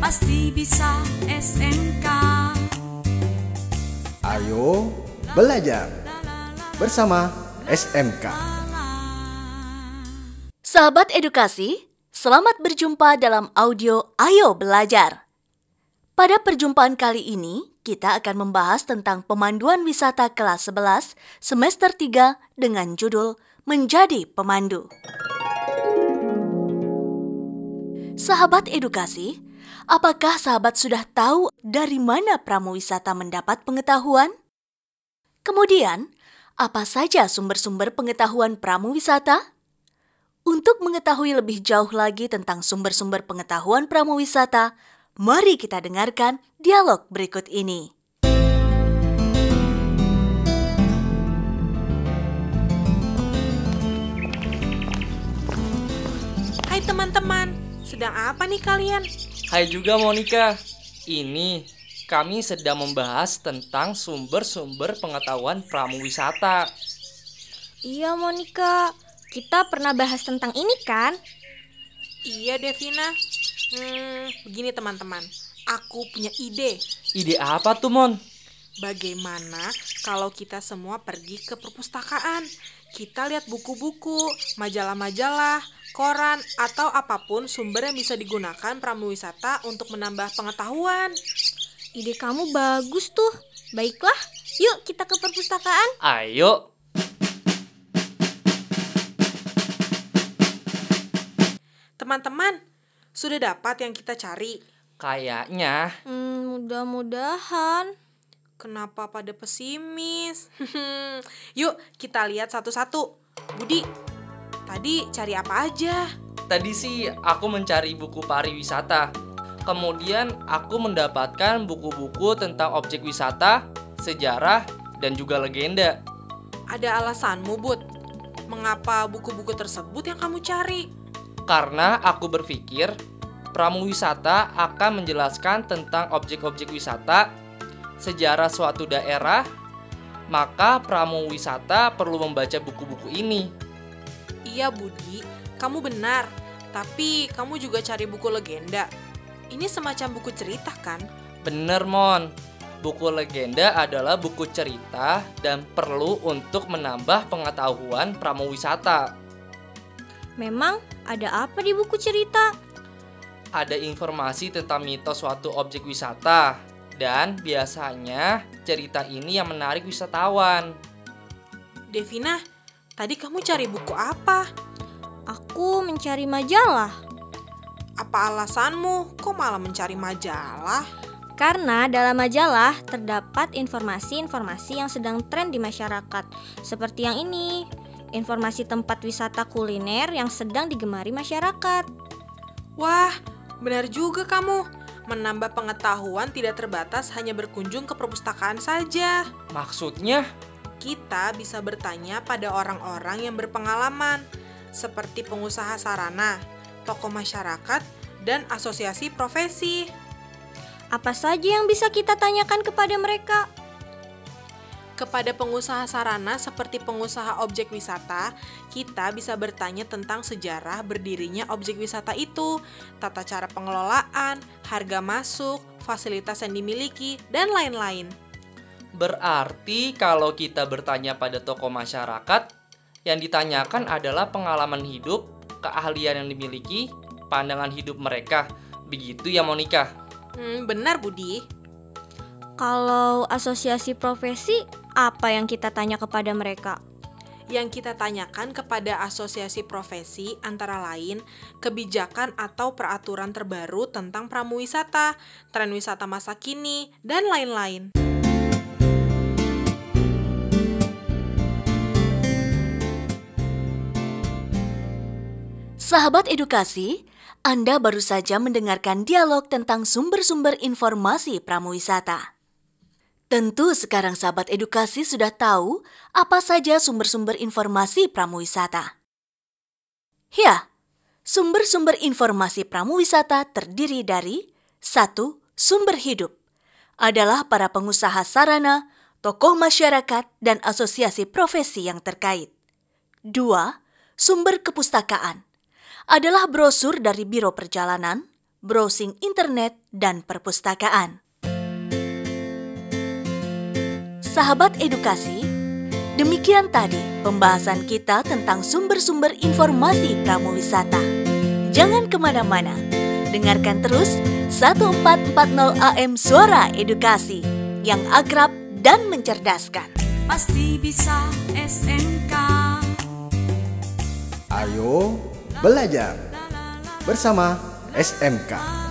pasti bisa SMK. Ayo belajar bersama SMK. Sahabat edukasi, selamat berjumpa dalam audio Ayo Belajar. Pada perjumpaan kali ini, kita akan membahas tentang pemanduan wisata kelas 11 semester 3 dengan judul Menjadi Pemandu. Sahabat edukasi, apakah sahabat sudah tahu dari mana pramu wisata mendapat pengetahuan? Kemudian, apa saja sumber-sumber pengetahuan pramu wisata? Untuk mengetahui lebih jauh lagi tentang sumber-sumber pengetahuan pramu wisata, mari kita dengarkan dialog berikut ini. Hai teman-teman, sedang apa nih kalian? Hai juga Monica. Ini kami sedang membahas tentang sumber-sumber pengetahuan pramuwisata. Iya Monica, kita pernah bahas tentang ini kan? Iya Devina. Hmm, begini teman-teman, aku punya ide. Ide apa tuh Mon? Bagaimana kalau kita semua pergi ke perpustakaan? Kita lihat buku-buku, majalah-majalah, koran, atau apa pun sumber yang bisa digunakan pramuwisata untuk menambah pengetahuan. Ide kamu bagus tuh. Baiklah, yuk kita ke perpustakaan. Ayo. Teman-teman, sudah dapat yang kita cari? Kayaknya Hmm, mudah-mudahan. Kenapa pada pesimis? Yuk, kita lihat satu-satu. Budi, tadi cari apa aja? tadi sih aku mencari buku pariwisata. Kemudian aku mendapatkan buku-buku tentang objek wisata, sejarah, dan juga legenda. Ada alasanmu, Bud? Mengapa buku-buku tersebut yang kamu cari? Karena aku berpikir pramuwisata akan menjelaskan tentang objek-objek wisata, sejarah suatu daerah, maka pramuwisata perlu membaca buku-buku ini. Iya, Budi, kamu benar. Tapi kamu juga cari buku legenda. Ini semacam buku cerita, kan? Bener, Mon. Buku legenda adalah buku cerita dan perlu untuk menambah pengetahuan pramuwisata. Memang ada apa di buku cerita? Ada informasi tentang mitos suatu objek wisata dan biasanya cerita ini yang menarik wisatawan. Devina, tadi kamu cari buku apa? Aku mencari majalah. Apa alasanmu? Kok malah mencari majalah? Karena dalam majalah terdapat informasi-informasi yang sedang tren di masyarakat, seperti yang ini. Informasi tempat wisata kuliner yang sedang digemari masyarakat. Wah, benar juga kamu. Menambah pengetahuan tidak terbatas hanya berkunjung ke perpustakaan saja. Maksudnya, Kita bisa bertanya pada orang-orang yang berpengalaman, seperti pengusaha sarana, tokoh masyarakat, dan asosiasi profesi. Apa saja yang bisa kita tanyakan kepada mereka? Kepada pengusaha sarana seperti pengusaha objek wisata, kita bisa bertanya tentang sejarah berdirinya objek wisata itu, tata cara pengelolaan, harga masuk, fasilitas yang dimiliki, dan lain-lain. Berarti kalau kita bertanya pada tokoh masyarakat, yang ditanyakan adalah pengalaman hidup, keahlian yang dimiliki, pandangan hidup mereka. Begitu ya Monica? Hmm, benar Budi. Kalau asosiasi profesi, apa yang kita tanya kepada mereka? Yang kita tanyakan kepada asosiasi profesi antara lain kebijakan atau peraturan terbaru tentang pramuwisata, tren wisata masa kini, dan lain-lain. Sahabat edukasi, Anda baru saja mendengarkan dialog tentang sumber-sumber informasi pramuwisata. Tentu sekarang sahabat edukasi sudah tahu apa saja sumber-sumber informasi pramuwisata. Ya, sumber-sumber informasi pramuwisata terdiri dari satu Sumber hidup adalah para pengusaha sarana, tokoh masyarakat, dan asosiasi profesi yang terkait. Dua, Sumber kepustakaan adalah brosur dari Biro Perjalanan, browsing internet, dan perpustakaan. Sahabat edukasi, demikian tadi pembahasan kita tentang sumber-sumber informasi pramuwisata. Jangan ke mana-mana, dengarkan terus 1440 AM Suara Edukasi yang akrab dan mencerdaskan. Pasti bisa SMK Ayo belajar bersama SMK.